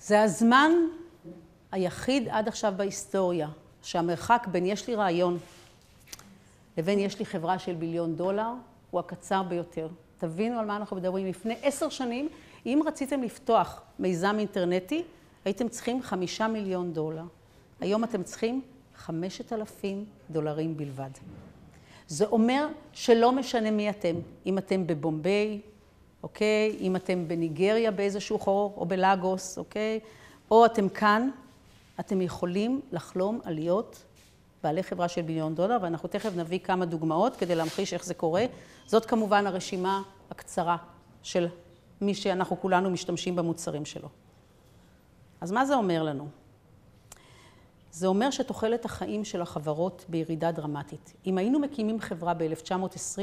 זה הזמן היחיד עד עכשיו בהיסטוריה, שהמרחק בין יש לי רעיון לבין יש לי חברה של ביליון דולר, הוא הקצר ביותר. תבינו על מה אנחנו מדברים. לפני עשר שנים, אם רציתם לפתוח מיזם אינטרנטי, הייתם צריכים חמישה מיליון דולר. היום אתם צריכים חמשת אלפים דולרים בלבד. זה אומר שלא משנה מי אתם, אם אתם בבומביי, אוקיי? אם אתם בניגריה באיזשהו חור, או בלאגוס, אוקיי? או אתם כאן, אתם יכולים לחלום על להיות בעלי חברה של ביליון דולר, ואנחנו תכף נביא כמה דוגמאות כדי להמחיש איך זה קורה. זאת כמובן הרשימה הקצרה של מי שאנחנו כולנו משתמשים במוצרים שלו. אז מה זה אומר לנו? זה אומר שתוחלת החיים של החברות בירידה דרמטית. אם היינו מקימים חברה ב-1920,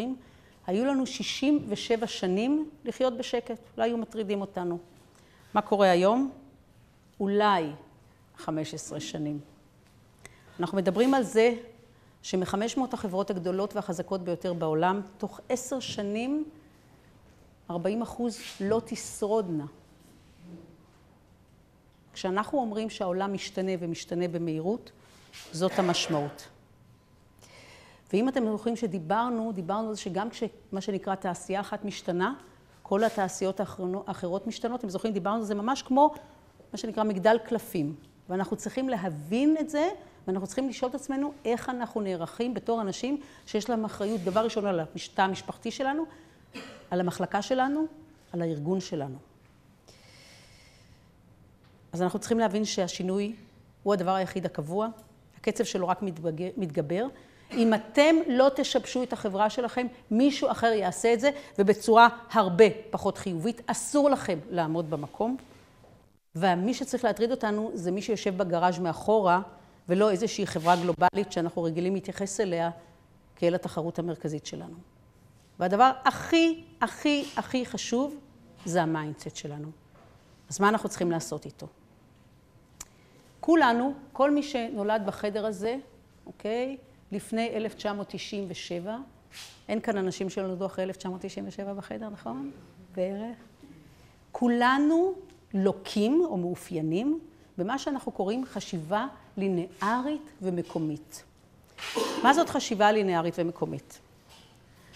היו לנו 67 שנים לחיות בשקט, לא היו מטרידים אותנו. מה קורה היום? אולי 15 שנים. אנחנו מדברים על זה שמ-500 החברות הגדולות והחזקות ביותר בעולם, תוך עשר שנים 40 אחוז לא תשרודנה. כשאנחנו אומרים שהעולם משתנה ומשתנה במהירות, זאת המשמעות. ואם אתם זוכרים שדיברנו, דיברנו על זה שגם כשמה שנקרא תעשייה אחת משתנה, כל התעשיות האחרות משתנות. אתם זוכרים, דיברנו על זה ממש כמו מה שנקרא מגדל קלפים. ואנחנו צריכים להבין את זה, ואנחנו צריכים לשאול את עצמנו איך אנחנו נערכים בתור אנשים שיש להם אחריות, דבר ראשון, על המשטר המשפחתי שלנו, על המחלקה שלנו, על הארגון שלנו. אז אנחנו צריכים להבין שהשינוי הוא הדבר היחיד הקבוע, הקצב שלו רק מתגבר. אם אתם לא תשבשו את החברה שלכם, מישהו אחר יעשה את זה, ובצורה הרבה פחות חיובית. אסור לכם לעמוד במקום. ומי שצריך להטריד אותנו זה מי שיושב בגראז' מאחורה, ולא איזושהי חברה גלובלית שאנחנו רגילים להתייחס אליה כאל התחרות המרכזית שלנו. והדבר הכי, הכי, הכי חשוב זה ה mindset שלנו. אז מה אנחנו צריכים לעשות איתו? כולנו, כל מי שנולד בחדר הזה, אוקיי, לפני 1997, אין כאן אנשים שנולדו אחרי 1997 בחדר, נכון? בערך. כולנו לוקים או מאופיינים במה שאנחנו קוראים חשיבה לינארית ומקומית. מה זאת חשיבה לינארית ומקומית?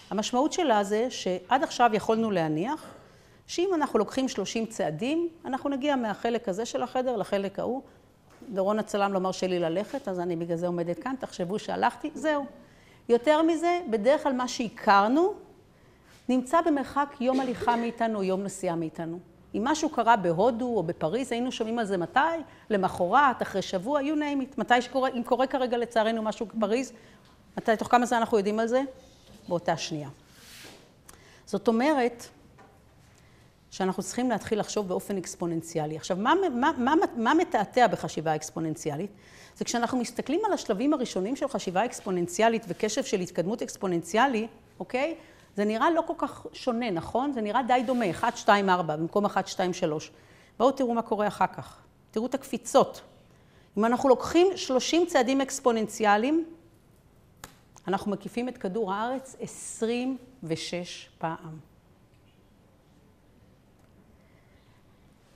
המשמעות שלה זה שעד עכשיו יכולנו להניח שאם אנחנו לוקחים 30 צעדים, אנחנו נגיע מהחלק הזה של החדר לחלק ההוא. דורון הצלם לא מרשה לי ללכת, אז אני בגלל זה עומדת כאן, תחשבו שהלכתי, זהו. יותר מזה, בדרך כלל מה שהכרנו נמצא במרחק יום הליכה מאיתנו, יום נסיעה מאיתנו. אם משהו קרה בהודו או בפריז, היינו שומעים על זה מתי? למחרת, אחרי שבוע, you name it. מתי שקורה, אם קורה כרגע לצערנו משהו בפריז, מתי, תוך כמה זמן אנחנו יודעים על זה? באותה שנייה. זאת אומרת, שאנחנו צריכים להתחיל לחשוב באופן אקספוננציאלי. עכשיו, מה, מה, מה, מה מתעתע בחשיבה אקספוננציאלית? זה כשאנחנו מסתכלים על השלבים הראשונים של חשיבה אקספוננציאלית וקשב של התקדמות אקספוננציאלי, אוקיי? זה נראה לא כל כך שונה, נכון? זה נראה די דומה, 1, 2, 4 במקום 1, 2, 3. בואו תראו מה קורה אחר כך. תראו את הקפיצות. אם אנחנו לוקחים 30 צעדים אקספוננציאליים, אנחנו מקיפים את כדור הארץ 26 פעם.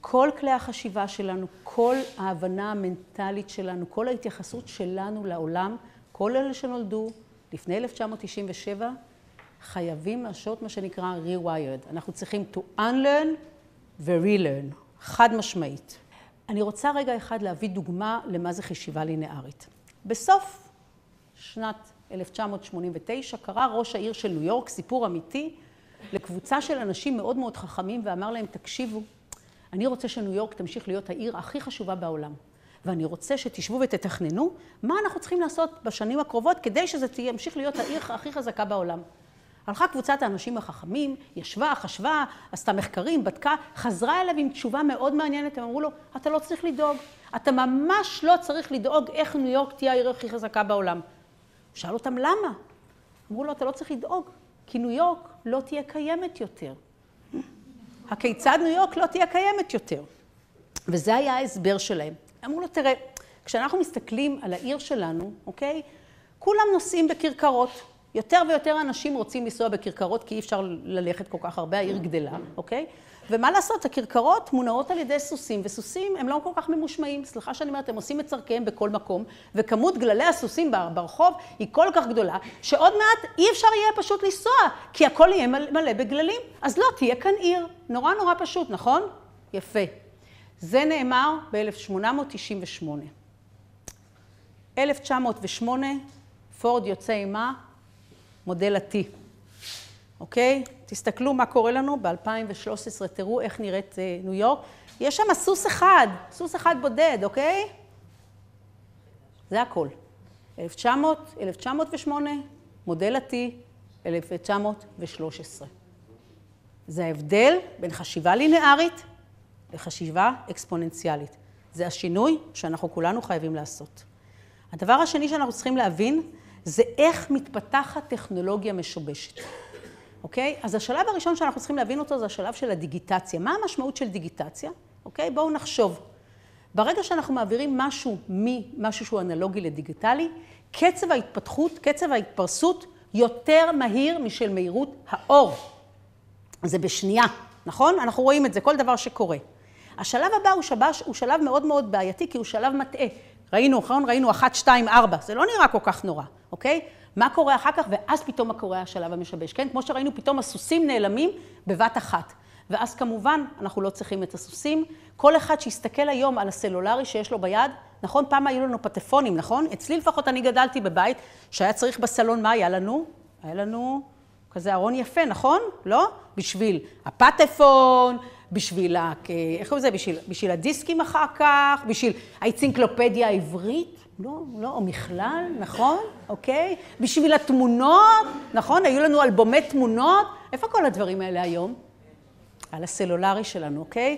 כל כלי החשיבה שלנו, כל ההבנה המנטלית שלנו, כל ההתייחסות שלנו לעולם, כל אלה שנולדו לפני 1997, חייבים לעשות מה שנקרא rewired. אנחנו צריכים to unlearn ו-relearn, חד משמעית. אני רוצה רגע אחד להביא דוגמה למה זה חשיבה לינארית. בסוף שנת 1989 קרא ראש העיר של ניו יורק סיפור אמיתי לקבוצה של אנשים מאוד מאוד חכמים ואמר להם, תקשיבו, אני רוצה שניו יורק תמשיך להיות העיר הכי חשובה בעולם. ואני רוצה שתשבו ותתכננו מה אנחנו צריכים לעשות בשנים הקרובות כדי שזה ימשיך להיות העיר הכי חזקה בעולם. הלכה קבוצת האנשים החכמים, ישבה, חשבה, עשתה מחקרים, בדקה, חזרה אליו עם תשובה מאוד מעניינת, הם אמרו לו, אתה לא צריך לדאוג, אתה ממש לא צריך לדאוג איך ניו יורק תהיה העיר הכי חזקה בעולם. הוא שאל אותם למה? אמרו לו, אתה לא צריך לדאוג, כי ניו יורק לא תהיה קיימת יותר. הכיצד ניו יורק לא תהיה קיימת יותר? וזה היה ההסבר שלהם. אמרו לו, תראה, כשאנחנו מסתכלים על העיר שלנו, אוקיי? כולם נוסעים בכרכרות. יותר ויותר אנשים רוצים לנסוע בכרכרות, כי אי אפשר ללכת כל כך הרבה, העיר גדלה, אוקיי? ומה לעשות, הכרכרות מונעות על ידי סוסים, וסוסים הם לא כל כך ממושמעים. סליחה שאני אומרת, הם עושים את צורכיהם בכל מקום, וכמות גללי הסוסים ברחוב היא כל כך גדולה, שעוד מעט אי אפשר יהיה פשוט לנסוע, כי הכל יהיה מלא בגללים. אז לא, תהיה כאן עיר. נורא נורא פשוט, נכון? יפה. זה נאמר ב-1898. 1908, פורד יוצא עם מה? מודל ה-T. אוקיי? תסתכלו מה קורה לנו ב-2013, תראו איך נראית אה, ניו יורק. יש שם סוס אחד, סוס אחד בודד, אוקיי? זה הכל. 1900, 1908, מודל ה-T, 1913. זה ההבדל בין חשיבה לינארית לחשיבה אקספוננציאלית. זה השינוי שאנחנו כולנו חייבים לעשות. הדבר השני שאנחנו צריכים להבין זה איך מתפתחת טכנולוגיה משובשת. אוקיי? אז השלב הראשון שאנחנו צריכים להבין אותו זה השלב של הדיגיטציה. מה המשמעות של דיגיטציה? אוקיי? בואו נחשוב. ברגע שאנחנו מעבירים משהו ממשהו שהוא אנלוגי לדיגיטלי, קצב ההתפתחות, קצב ההתפרסות, יותר מהיר משל מהירות האור. זה בשנייה, נכון? אנחנו רואים את זה, כל דבר שקורה. השלב הבא הוא, שבש, הוא שלב מאוד מאוד בעייתי, כי הוא שלב מטעה. ראינו, נכון? ראינו 1, 2, 4, זה לא נראה כל כך נורא, אוקיי? מה קורה אחר כך, ואז פתאום קורה השלב המשבש, כן? כמו שראינו, פתאום הסוסים נעלמים בבת אחת. ואז כמובן, אנחנו לא צריכים את הסוסים. כל אחד שיסתכל היום על הסלולרי שיש לו ביד, נכון? פעם היו לנו פטפונים, נכון? אצלי לפחות אני גדלתי בבית, שהיה צריך בסלון, מה היה לנו? היה לנו כזה ארון יפה, נכון? לא? בשביל הפטפון, בשביל, ה... איך קוראים לזה? בשביל, בשביל הדיסקים אחר כך, בשביל האנציקלופדיה העברית. לא, לא, או מכלל, נכון? אוקיי? בשביל התמונות, נכון? היו לנו אלבומי תמונות. איפה כל הדברים האלה היום? על הסלולרי שלנו, אוקיי?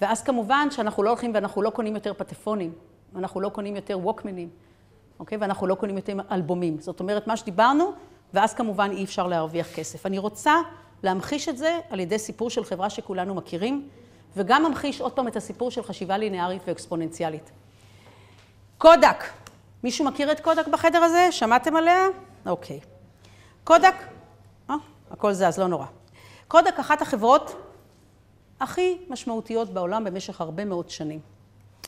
ואז כמובן שאנחנו לא הולכים ואנחנו לא קונים יותר פטפונים, אנחנו לא קונים יותר ווקמנים, אוקיי? ואנחנו לא קונים יותר אלבומים. זאת אומרת, מה שדיברנו, ואז כמובן אי אפשר להרוויח כסף. אני רוצה להמחיש את זה על ידי סיפור של חברה שכולנו מכירים, וגם ממחיש עוד פעם את הסיפור של חשיבה לינארית ואקספוננציאלית. קודק. מישהו מכיר את קודק בחדר הזה? שמעתם עליה? אוקיי. קודק, אה, הכל זה, אז לא נורא. קודק אחת החברות הכי משמעותיות בעולם במשך הרבה מאוד שנים.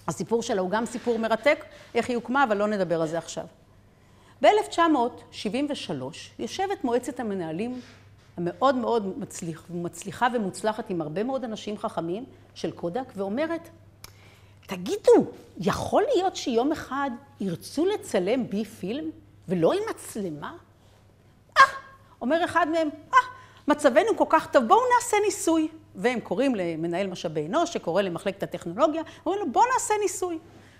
הסיפור שלה הוא גם סיפור מרתק, איך היא הוקמה, אבל לא נדבר על זה עכשיו. ב-1973 יושבת מועצת המנהלים המאוד מאוד מצליח, מצליחה ומוצלחת עם הרבה מאוד אנשים חכמים של קודק, ואומרת, תגידו, יכול להיות שיום אחד ירצו לצלם בי פילם ולא עם מצלמה? אה, אומר אחד מהם, אה, מצבנו כל כך טוב, בואו נעשה ניסוי. והם קוראים למנהל משאבי אנוש, שקורא למחלקת הטכנולוגיה, אומרים לו, בואו נעשה ניסוי.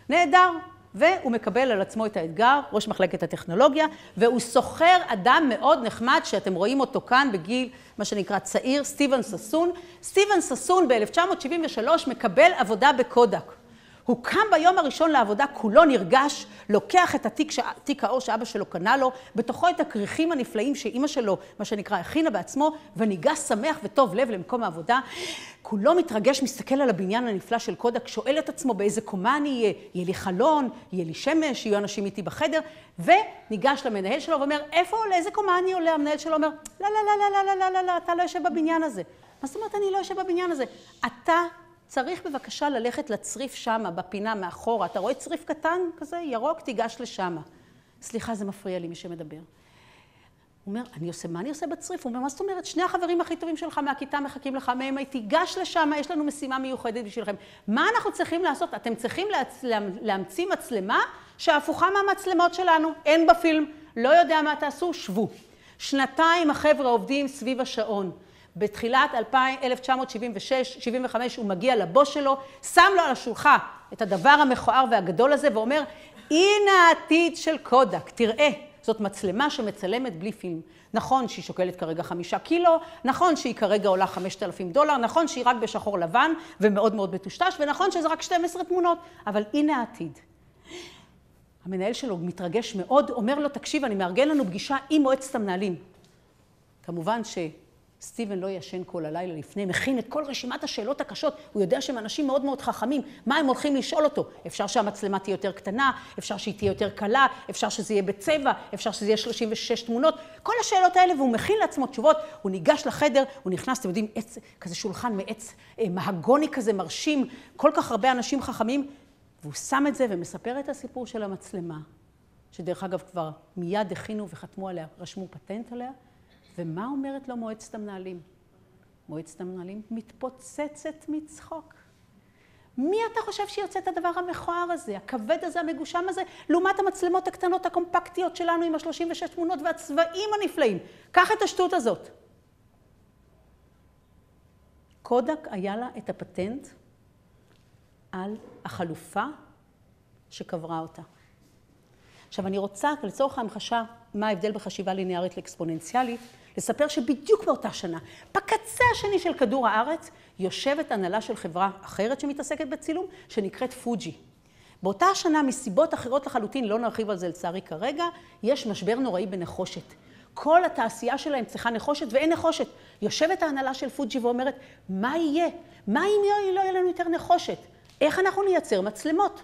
נהדר. והוא מקבל על עצמו את האתגר, ראש מחלקת הטכנולוגיה, והוא סוחר אדם מאוד נחמד, שאתם רואים אותו כאן בגיל, מה שנקרא צעיר, סטיבן ססון. סטיבן ססון ב-1973 מקבל עבודה בקודק. הוא קם ביום הראשון לעבודה, כולו נרגש, לוקח את התיק, תיק האור שאבא שלו קנה לו, בתוכו את הכריכים הנפלאים שאימא שלו, מה שנקרא, הכינה בעצמו, וניגש שמח וטוב לב למקום העבודה. כולו מתרגש, מסתכל על הבניין הנפלא של קודק, שואל את עצמו באיזה קומה אני אהיה, יהיה לי חלון, יהיה לי שמש, יהיו אנשים איתי בחדר, וניגש למנהל שלו ואומר, איפה, לאיזה קומה אני עולה? המנהל שלו אומר, לא, לא, לא, לא, לא, לא, לא, לא, אתה לא יושב בבניין הזה. מה זאת אומרת אני לא יושב בבניין הזה? אתה צריך בבקשה ללכת לצריף שמה, בפינה מאחורה. אתה רואה צריף קטן כזה, ירוק, תיגש לשמה. סליחה, זה מפריע לי מי שמדבר. הוא אומר, אני עושה, מה אני עושה בצריף? הוא אומר, מה זאת אומרת? שני החברים הכי טובים שלך מהכיתה מחכים לך מהם, תיגש לשם, יש לנו משימה מיוחדת בשבילכם. מה אנחנו צריכים לעשות? אתם צריכים להצ... להמציא מצלמה שהפוכה מהמצלמות שלנו, אין בפילם, לא יודע מה תעשו, שבו. שנתיים החבר'ה עובדים סביב השעון. בתחילת 1976, 75, הוא מגיע לבוס שלו, שם לו על השולחה את הדבר המכוער והגדול הזה ואומר, הנה העתיד של קודק, תראה, זאת מצלמה שמצלמת בלי פילם. נכון שהיא שוקלת כרגע חמישה קילו, נכון שהיא כרגע עולה חמשת אלפים דולר, נכון שהיא רק בשחור לבן ומאוד מאוד מטושטש, ונכון שזה רק 12 תמונות, אבל הנה העתיד. המנהל שלו מתרגש מאוד, אומר לו, תקשיב, אני מארגן לנו פגישה עם מועצת המנהלים. כמובן ש... סטיבן לא ישן כל הלילה לפני, מכין את כל רשימת השאלות הקשות, הוא יודע שהם אנשים מאוד מאוד חכמים, מה הם הולכים לשאול אותו? אפשר שהמצלמה תהיה יותר קטנה, אפשר שהיא תהיה יותר קלה, אפשר שזה יהיה בצבע, אפשר שזה יהיה 36 תמונות, כל השאלות האלה, והוא מכין לעצמו תשובות, הוא ניגש לחדר, הוא נכנס, אתם יודעים, עץ, כזה שולחן מעץ אה, מהגוני כזה מרשים, כל כך הרבה אנשים חכמים, והוא שם את זה ומספר את הסיפור של המצלמה, שדרך אגב כבר מיד הכינו וחתמו עליה, רשמו פטנט עליה, ומה אומרת לו מועצת המנהלים? מועצת המנהלים מתפוצצת מצחוק. מי אתה חושב שיוצא את הדבר המכוער הזה, הכבד הזה, המגושם הזה, לעומת המצלמות הקטנות הקומפקטיות שלנו עם ה-36 תמונות והצבעים הנפלאים? קח את השטות הזאת. קודק היה לה את הפטנט על החלופה שקברה אותה. עכשיו אני רוצה, לצורך ההמחשה, מה ההבדל בחשיבה ליניארית לאקספוננציאלית, לספר שבדיוק באותה שנה, בקצה השני של כדור הארץ, יושבת הנהלה של חברה אחרת שמתעסקת בצילום, שנקראת פוג'י. באותה השנה, מסיבות אחרות לחלוטין, לא נרחיב על זה לצערי כרגע, יש משבר נוראי בנחושת. כל התעשייה שלהם צריכה נחושת ואין נחושת. יושבת ההנהלה של פוג'י ואומרת, מה יהיה? מה אם לא יהיה לנו יותר נחושת? איך אנחנו נייצר מצלמות?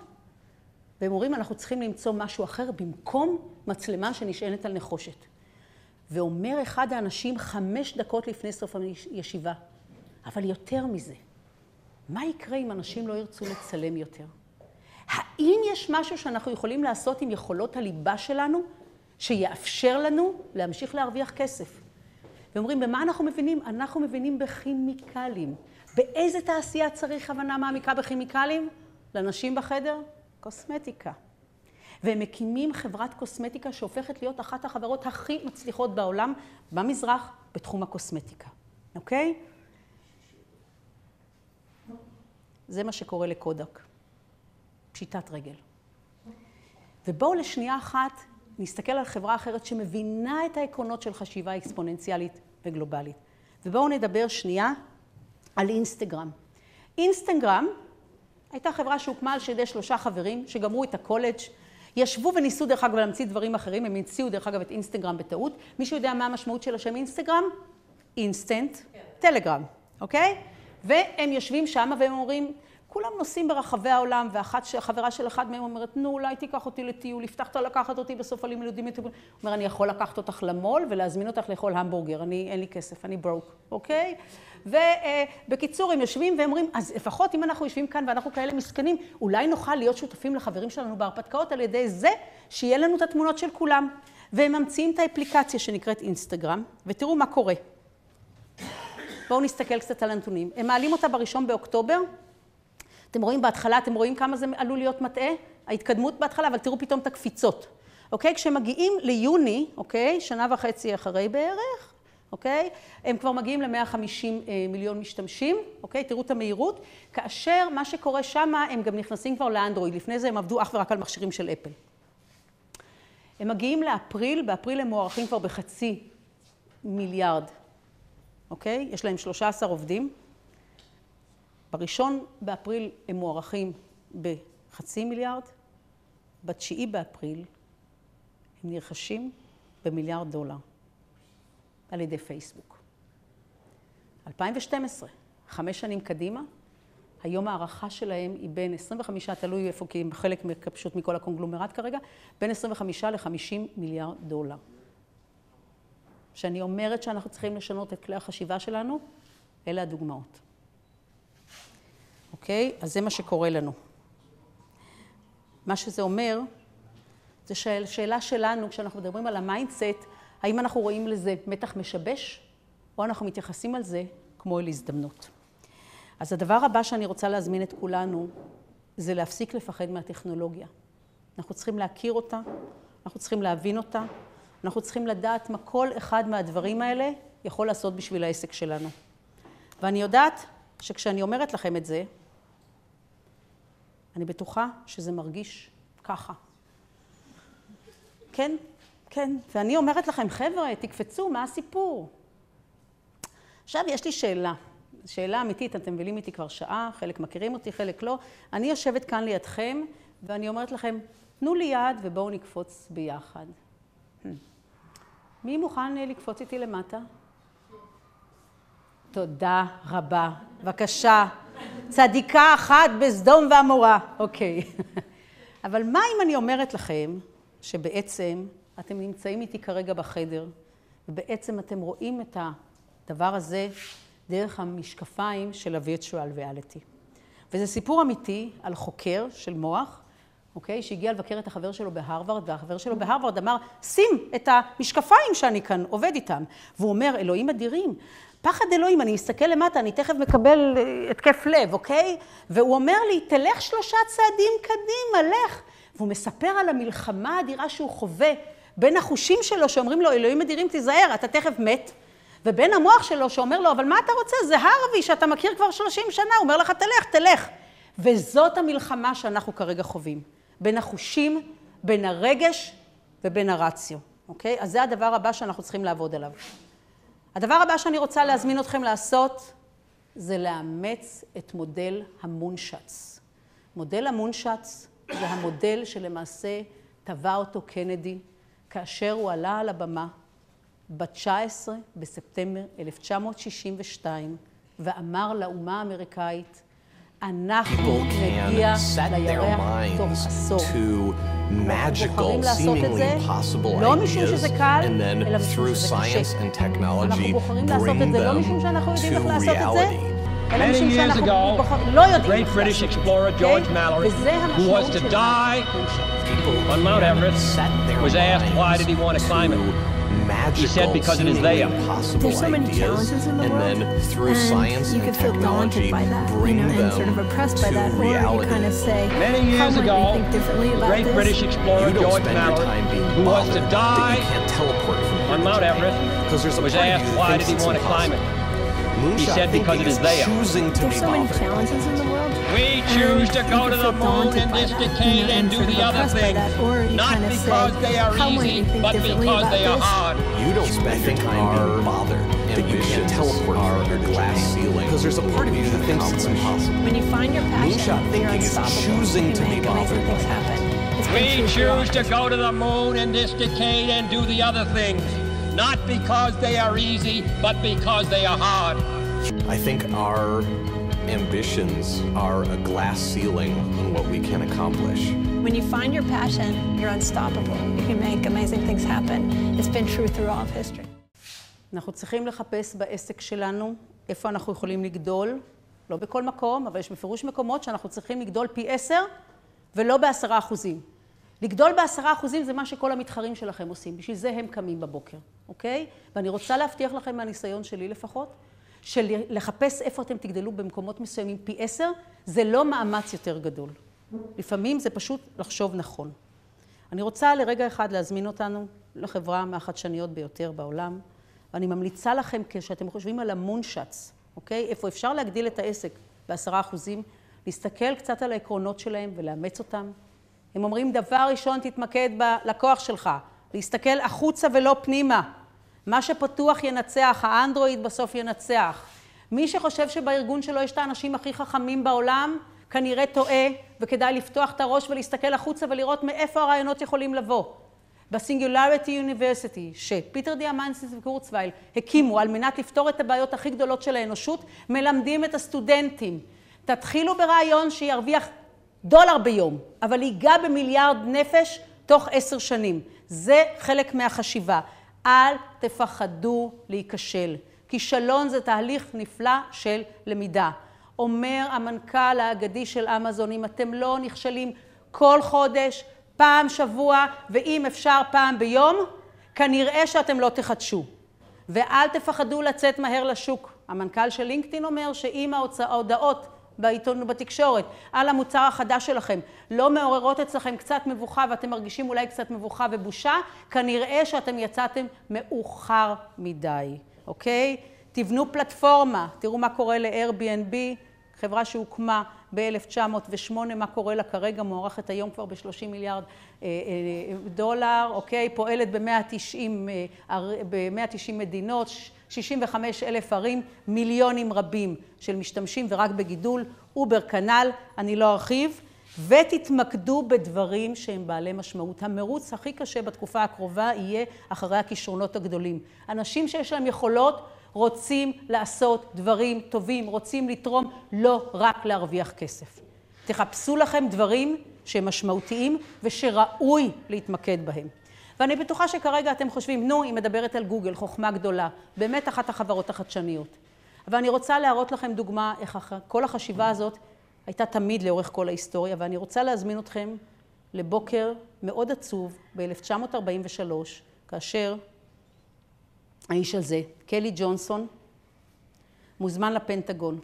והם אומרים, אנחנו צריכים למצוא משהו אחר במקום מצלמה שנשענת על נחושת. ואומר אחד האנשים חמש דקות לפני סוף הישיבה, אבל יותר מזה, מה יקרה אם אנשים לא ירצו לצלם יותר? האם יש משהו שאנחנו יכולים לעשות עם יכולות הליבה שלנו, שיאפשר לנו להמשיך להרוויח כסף? ואומרים, במה אנחנו מבינים? אנחנו מבינים בכימיקלים. באיזה תעשייה צריך הבנה מעמיקה בכימיקלים? לנשים בחדר? קוסמטיקה. והם מקימים חברת קוסמטיקה שהופכת להיות אחת החברות הכי מצליחות בעולם במזרח בתחום הקוסמטיקה, אוקיי? זה מה שקורה לקודק. פשיטת רגל. ובואו לשנייה אחת נסתכל על חברה אחרת שמבינה את העקרונות של חשיבה אקספוננציאלית וגלובלית. ובואו נדבר שנייה על אינסטגרם. אינסטגרם הייתה חברה שהוקמה על ידי שלושה חברים שגמרו את הקולג', ישבו וניסו דרך אגב להמציא דברים אחרים, הם המציאו דרך אגב את אינסטגרם בטעות. מישהו יודע מה המשמעות של השם אינסטגרם? instant, telegram, אוקיי? והם יושבים שם והם אומרים, כולם נוסעים ברחבי העולם, ואחת, חברה של אחד מהם אומרת, נו, אולי תיקח אותי לטיול, הבטחת לקחת אותי בסוף הלימודים. הוא אומר, אני יכול לקחת אותך למול ולהזמין אותך לאכול המבורגר, אני, אין לי כסף, אני broke, אוקיי? ובקיצור, הם יושבים והם אומרים, אז לפחות אם אנחנו יושבים כאן ואנחנו כאלה מסכנים, אולי נוכל להיות שותפים לחברים שלנו בהרפתקאות על ידי זה שיהיה לנו את התמונות של כולם. והם ממציאים את האפליקציה שנקראת אינסטגרם, ותראו מה קורה. בואו נסתכל קצת על הנתונים. הם מעלים אותה בראשון באוקטובר. אתם רואים בהתחלה, אתם רואים כמה זה עלול להיות מטעה? ההתקדמות בהתחלה, אבל תראו פתאום את הקפיצות. אוקיי? כשמגיעים ליוני, אוקיי? שנה וחצי אחרי בערך, אוקיי? הם כבר מגיעים ל-150 אה, מיליון משתמשים, אוקיי? תראו את המהירות. כאשר מה שקורה שם, הם גם נכנסים כבר לאנדרואיד. לפני זה הם עבדו אך ורק על מכשירים של אפל. הם מגיעים לאפריל, באפריל הם מוערכים כבר בחצי מיליארד, אוקיי? יש להם 13 עובדים. בראשון באפריל הם מוערכים בחצי מיליארד, בתשיעי באפריל הם נרכשים במיליארד דולר. על ידי פייסבוק. 2012, חמש שנים קדימה, היום הערכה שלהם היא בין 25, תלוי איפה, כי הם חלק פשוט מכל הקונגלומרט כרגע, בין 25 ל-50 מיליארד דולר. כשאני אומרת שאנחנו צריכים לשנות את כלי החשיבה שלנו, אלה הדוגמאות. אוקיי? אז זה מה שקורה לנו. מה שזה אומר, זו שאלה שלנו, כשאנחנו מדברים על ה mindset, האם אנחנו רואים לזה מתח משבש, או אנחנו מתייחסים על זה כמו אל הזדמנות. אז הדבר הבא שאני רוצה להזמין את כולנו, זה להפסיק לפחד מהטכנולוגיה. אנחנו צריכים להכיר אותה, אנחנו צריכים להבין אותה, אנחנו צריכים לדעת מה כל אחד מהדברים האלה יכול לעשות בשביל העסק שלנו. ואני יודעת שכשאני אומרת לכם את זה, אני בטוחה שזה מרגיש ככה. כן, כן, ואני אומרת לכם, חבר'ה, תקפצו, מה הסיפור? עכשיו, יש לי שאלה. שאלה אמיתית, אתם מבינים איתי כבר שעה, חלק מכירים אותי, חלק לא. אני יושבת כאן לידכם, ואני אומרת לכם, תנו לי יד ובואו נקפוץ ביחד. Hmm. מי מוכן לקפוץ איתי למטה? תודה רבה. בבקשה. צדיקה אחת בסדום ועמורה. אוקיי. אבל מה אם אני אומרת לכם שבעצם אתם נמצאים איתי כרגע בחדר, ובעצם אתם רואים את הדבר הזה דרך המשקפיים של הווירטואל ריאליטי. וזה סיפור אמיתי על חוקר של מוח, אוקיי? שהגיע לבקר את החבר שלו בהרווארד, והחבר שלו בהרווארד אמר, שים את המשקפיים שאני כאן עובד איתם. והוא אומר, אלוהים אדירים, פחד אלוהים, אני אסתכל למטה, אני תכף מקבל אה, התקף לב, אוקיי? והוא אומר לי, תלך שלושה צעדים קדימה, לך. והוא מספר על המלחמה האדירה שהוא חווה בין החושים שלו, שאומרים לו, אלוהים אדירים, תיזהר, אתה תכף מת. ובין המוח שלו שאומר לו, אבל מה אתה רוצה? זה הרווי שאתה מכיר כבר 30 שנה, הוא אומר לך, תלך, תלך. וזאת המלחמה שאנחנו כרגע חווים. בין החושים, בין הרגש ובין הרציו, אוקיי? אז זה הדבר הבא שאנחנו צריכים לעבוד עליו. הדבר הבא שאני רוצה להזמין אתכם לעשות, זה לאמץ את מודל המונשץ. מודל המונשץ זה המודל שלמעשה טבע אותו קנדי כאשר הוא עלה על הבמה ב-19 בספטמבר 1962 ואמר לאומה האמריקאית, אנחנו נגיע לירח תוך עשור. אנחנו בוחרים לעשות את זה לא משום שזה קל, אלא משום שזה קשה. אנחנו בוחרים לעשות את זה לא משום שאנחנו יודעים איך לעשות את זה, אלא משום שאנחנו לא יודעים איך לעשות את זה. וזה המשמעות של on Mount Everest was asked why did he want to climb it. He said because it is there. There's so many challenges in the world. and world, then through and science you and could feel technology, daunted by that, you bring know, and them sort of oppressed by to that, or reality. you kind of say, Many how years might ago, we think differently about great this? British explorer You don't George spend your time being who was to bothered die you can't teleport from here on Mount Everest, Because there's a was of you asked that why did he it's want to climb it. impossible. Moonshot said because it is there. choosing to There's be so many challenges in the world. We choose to go to the moon in this decade and do the other oppressed things. that, or you Not because they are easy, but because they are this? hard. You don't spend your time being bothered that you can't teleport from here to glass ceiling. Because there's a part of you that thinks it's impossible. When you find your passion, Moonshot you're thinking is choosing to be bothered things by happen. It's We choose to go to the moon in this decade and do the other things. Not because they are easy, but because they are hard. I think our ambitions are a glass ceiling on what we can accomplish. When you find your passion, you're unstoppable. You can make amazing things happen. It's been true through all of history. אנחנו צריכים לחפש בעסק שלנו איפה אנחנו יכולים לגדול, לא בכל מקום, אבל יש בפירוש מקומות שאנחנו צריכים לגדול פי עשר ולא בעשרה אחוזים. לגדול בעשרה אחוזים זה מה שכל המתחרים שלכם עושים, בשביל זה הם קמים בבוקר, אוקיי? ואני רוצה להבטיח לכם מהניסיון שלי לפחות, שלחפש איפה אתם תגדלו במקומות מסוימים פי עשר, זה לא מאמץ יותר גדול. לפעמים זה פשוט לחשוב נכון. אני רוצה לרגע אחד להזמין אותנו לחברה מהחדשניות ביותר בעולם, ואני ממליצה לכם, כשאתם חושבים על המונשץ, אוקיי? איפה אפשר להגדיל את העסק בעשרה אחוזים, להסתכל קצת על העקרונות שלהם ולאמץ אותם. הם אומרים, דבר ראשון, תתמקד בלקוח שלך, להסתכל החוצה ולא פנימה. מה שפתוח ינצח, האנדרואיד בסוף ינצח. מי שחושב שבארגון שלו יש את האנשים הכי חכמים בעולם, כנראה טועה, וכדאי לפתוח את הראש ולהסתכל החוצה ולראות מאיפה הרעיונות יכולים לבוא. בסינגולריטי יוניברסיטי, שפיטר דיאמנסיס וקורצווייל הקימו על מנת לפתור את הבעיות הכי גדולות של האנושות, מלמדים את הסטודנטים. תתחילו ברעיון שירוויח דולר ביום, אבל ייגע במיליארד נפש תוך עשר שנים. זה חלק מהחשיבה. אל תפחדו להיכשל. כישלון זה תהליך נפלא של למידה. אומר המנכ"ל האגדי של אמזון, אם אתם לא נכשלים כל חודש, פעם שבוע, ואם אפשר פעם ביום, כנראה שאתם לא תחדשו. ואל תפחדו לצאת מהר לשוק. המנכ"ל של לינקדאין אומר שאם ההודעות בעיתון ובתקשורת על המוצר החדש שלכם לא מעוררות אצלכם קצת מבוכה ואתם מרגישים אולי קצת מבוכה ובושה, כנראה שאתם יצאתם מאוחר מדי, אוקיי? תבנו פלטפורמה, תראו מה קורה ל-Airbnb, חברה שהוקמה ב-1908, מה קורה לה כרגע, מוערכת היום כבר ב-30 מיליארד דולר, אוקיי? פועלת ב-190 ב-190 מדינות, 65 אלף ערים, מיליונים רבים של משתמשים ורק בגידול, אובר כנ"ל, אני לא ארחיב, ותתמקדו בדברים שהם בעלי משמעות. המרוץ הכי קשה בתקופה הקרובה יהיה אחרי הכישרונות הגדולים. אנשים שיש להם יכולות רוצים לעשות דברים טובים, רוצים לתרום, לא רק להרוויח כסף. תחפשו לכם דברים שהם משמעותיים ושראוי להתמקד בהם. ואני בטוחה שכרגע אתם חושבים, נו, היא מדברת על גוגל, חוכמה גדולה. באמת אחת החברות החדשניות. אבל אני רוצה להראות לכם דוגמה איך כל החשיבה הזאת הייתה תמיד לאורך כל ההיסטוריה, ואני רוצה להזמין אתכם לבוקר מאוד עצוב ב-1943, כאשר האיש הזה, קלי ג'ונסון, מוזמן לפנטגון.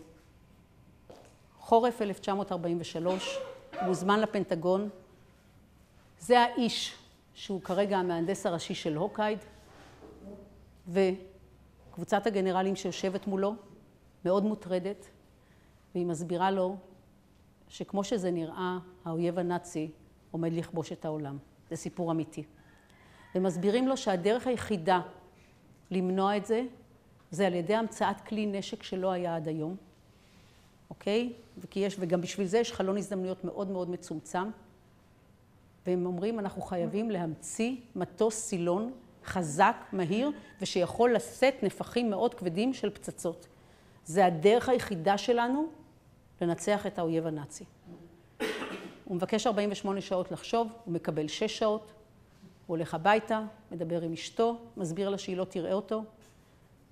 חורף 1943, מוזמן לפנטגון. זה האיש שהוא כרגע המהנדס הראשי של הוקייד, וקבוצת הגנרלים שיושבת מולו מאוד מוטרדת, והיא מסבירה לו שכמו שזה נראה, האויב הנאצי עומד לכבוש את העולם. זה סיפור אמיתי. ומסבירים לו שהדרך היחידה למנוע את זה, זה על ידי המצאת כלי נשק שלא היה עד היום, אוקיי? וכי יש, וגם בשביל זה יש חלון הזדמנויות מאוד מאוד מצומצם. והם אומרים, אנחנו חייבים להמציא מטוס סילון חזק, מהיר, ושיכול לשאת נפחים מאוד כבדים של פצצות. זה הדרך היחידה שלנו לנצח את האויב הנאצי. הוא מבקש 48 שעות לחשוב, הוא מקבל 6 שעות, הוא הולך הביתה, מדבר עם אשתו, מסביר לה שהיא לא תראה אותו,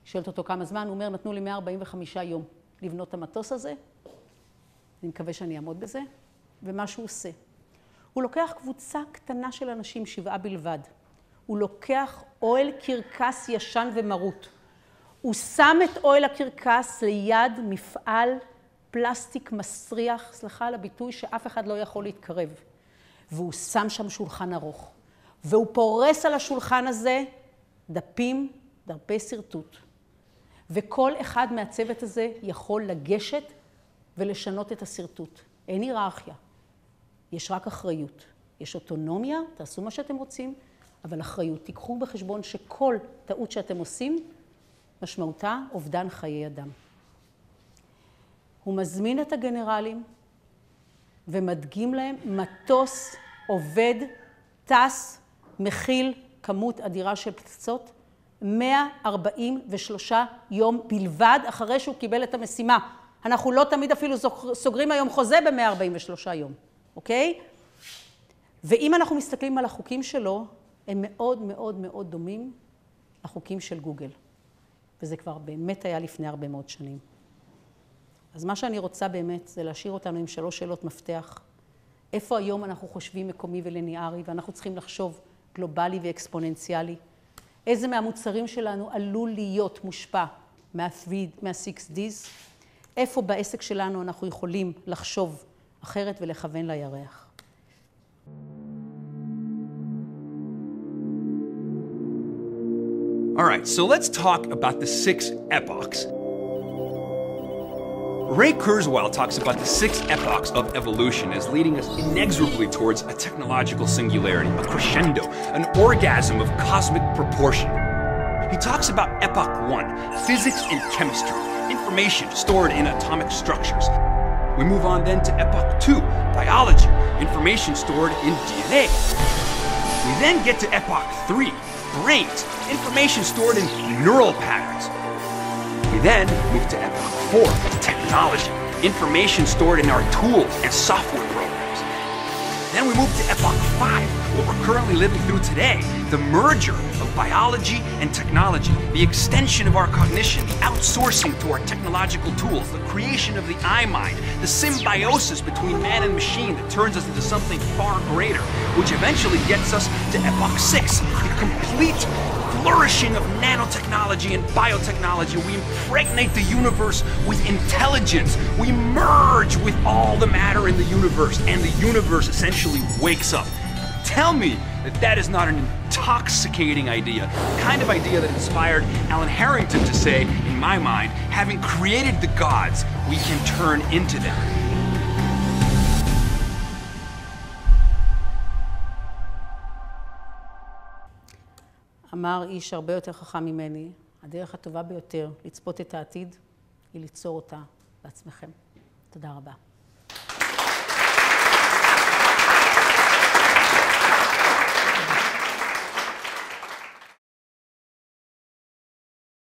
שואלת אותו כמה זמן, הוא אומר, נתנו לי 145 יום לבנות את המטוס הזה, אני מקווה שאני אעמוד בזה, ומה שהוא עושה. הוא לוקח קבוצה קטנה של אנשים, שבעה בלבד. הוא לוקח אוהל קרקס ישן ומרוט. הוא שם את אוהל הקרקס ליד מפעל פלסטיק מסריח, סליחה על הביטוי, שאף אחד לא יכול להתקרב. והוא שם שם שולחן ארוך. והוא פורס על השולחן הזה דפים, דפי שרטוט. וכל אחד מהצוות הזה יכול לגשת ולשנות את השרטוט. אין היררכיה, יש רק אחריות. יש אוטונומיה, תעשו מה שאתם רוצים, אבל אחריות. תיקחו בחשבון שכל טעות שאתם עושים, משמעותה אובדן חיי אדם. הוא מזמין את הגנרלים ומדגים להם מטוס עובד, טס, מכיל כמות אדירה של פצצות, 143 יום בלבד אחרי שהוא קיבל את המשימה. אנחנו לא תמיד אפילו סוגרים היום חוזה ב-143 יום, אוקיי? ואם אנחנו מסתכלים על החוקים שלו, הם מאוד מאוד מאוד דומים לחוקים של גוגל. וזה כבר באמת היה לפני הרבה מאוד שנים. אז מה שאני רוצה באמת זה להשאיר אותנו עם שלוש שאלות מפתח. איפה היום אנחנו חושבים מקומי ולניארי, ואנחנו צריכים לחשוב גלובלי ואקספוננציאלי? איזה מהמוצרים שלנו עלול להיות מושפע מה-6Ds? איפה בעסק שלנו אנחנו יכולים לחשוב אחרת ולכוון לירח? All right, so let's talk about the six epochs. Ray Kurzweil talks about the six epochs of evolution as leading us inexorably towards a technological singularity, a crescendo, an orgasm of cosmic proportion. He talks about Epoch 1, physics and chemistry, information stored in atomic structures. We move on then to Epoch 2, biology, information stored in DNA. We then get to Epoch 3, brains, information stored in neural patterns. Then we move to Epoch 4, technology, information stored in our tools and software programs. Then we move to Epoch 5, what we're currently living through today, the merger of biology and technology, the extension of our cognition, the outsourcing to our technological tools, the creation of the I mind, the symbiosis between man and machine that turns us into something far greater, which eventually gets us to Epoch 6, the complete flourishing of nanotechnology and biotechnology. We impregnate the universe with intelligence. We merge with all the matter in the universe, and the universe essentially wakes up. Tell me that that is not an intoxicating idea, the kind of idea that inspired Alan Harrington to say, in my mind, having created the gods, we can turn into them. אמר איש הרבה יותר חכם ממני, הדרך הטובה ביותר לצפות את העתיד היא ליצור אותה בעצמכם. תודה רבה.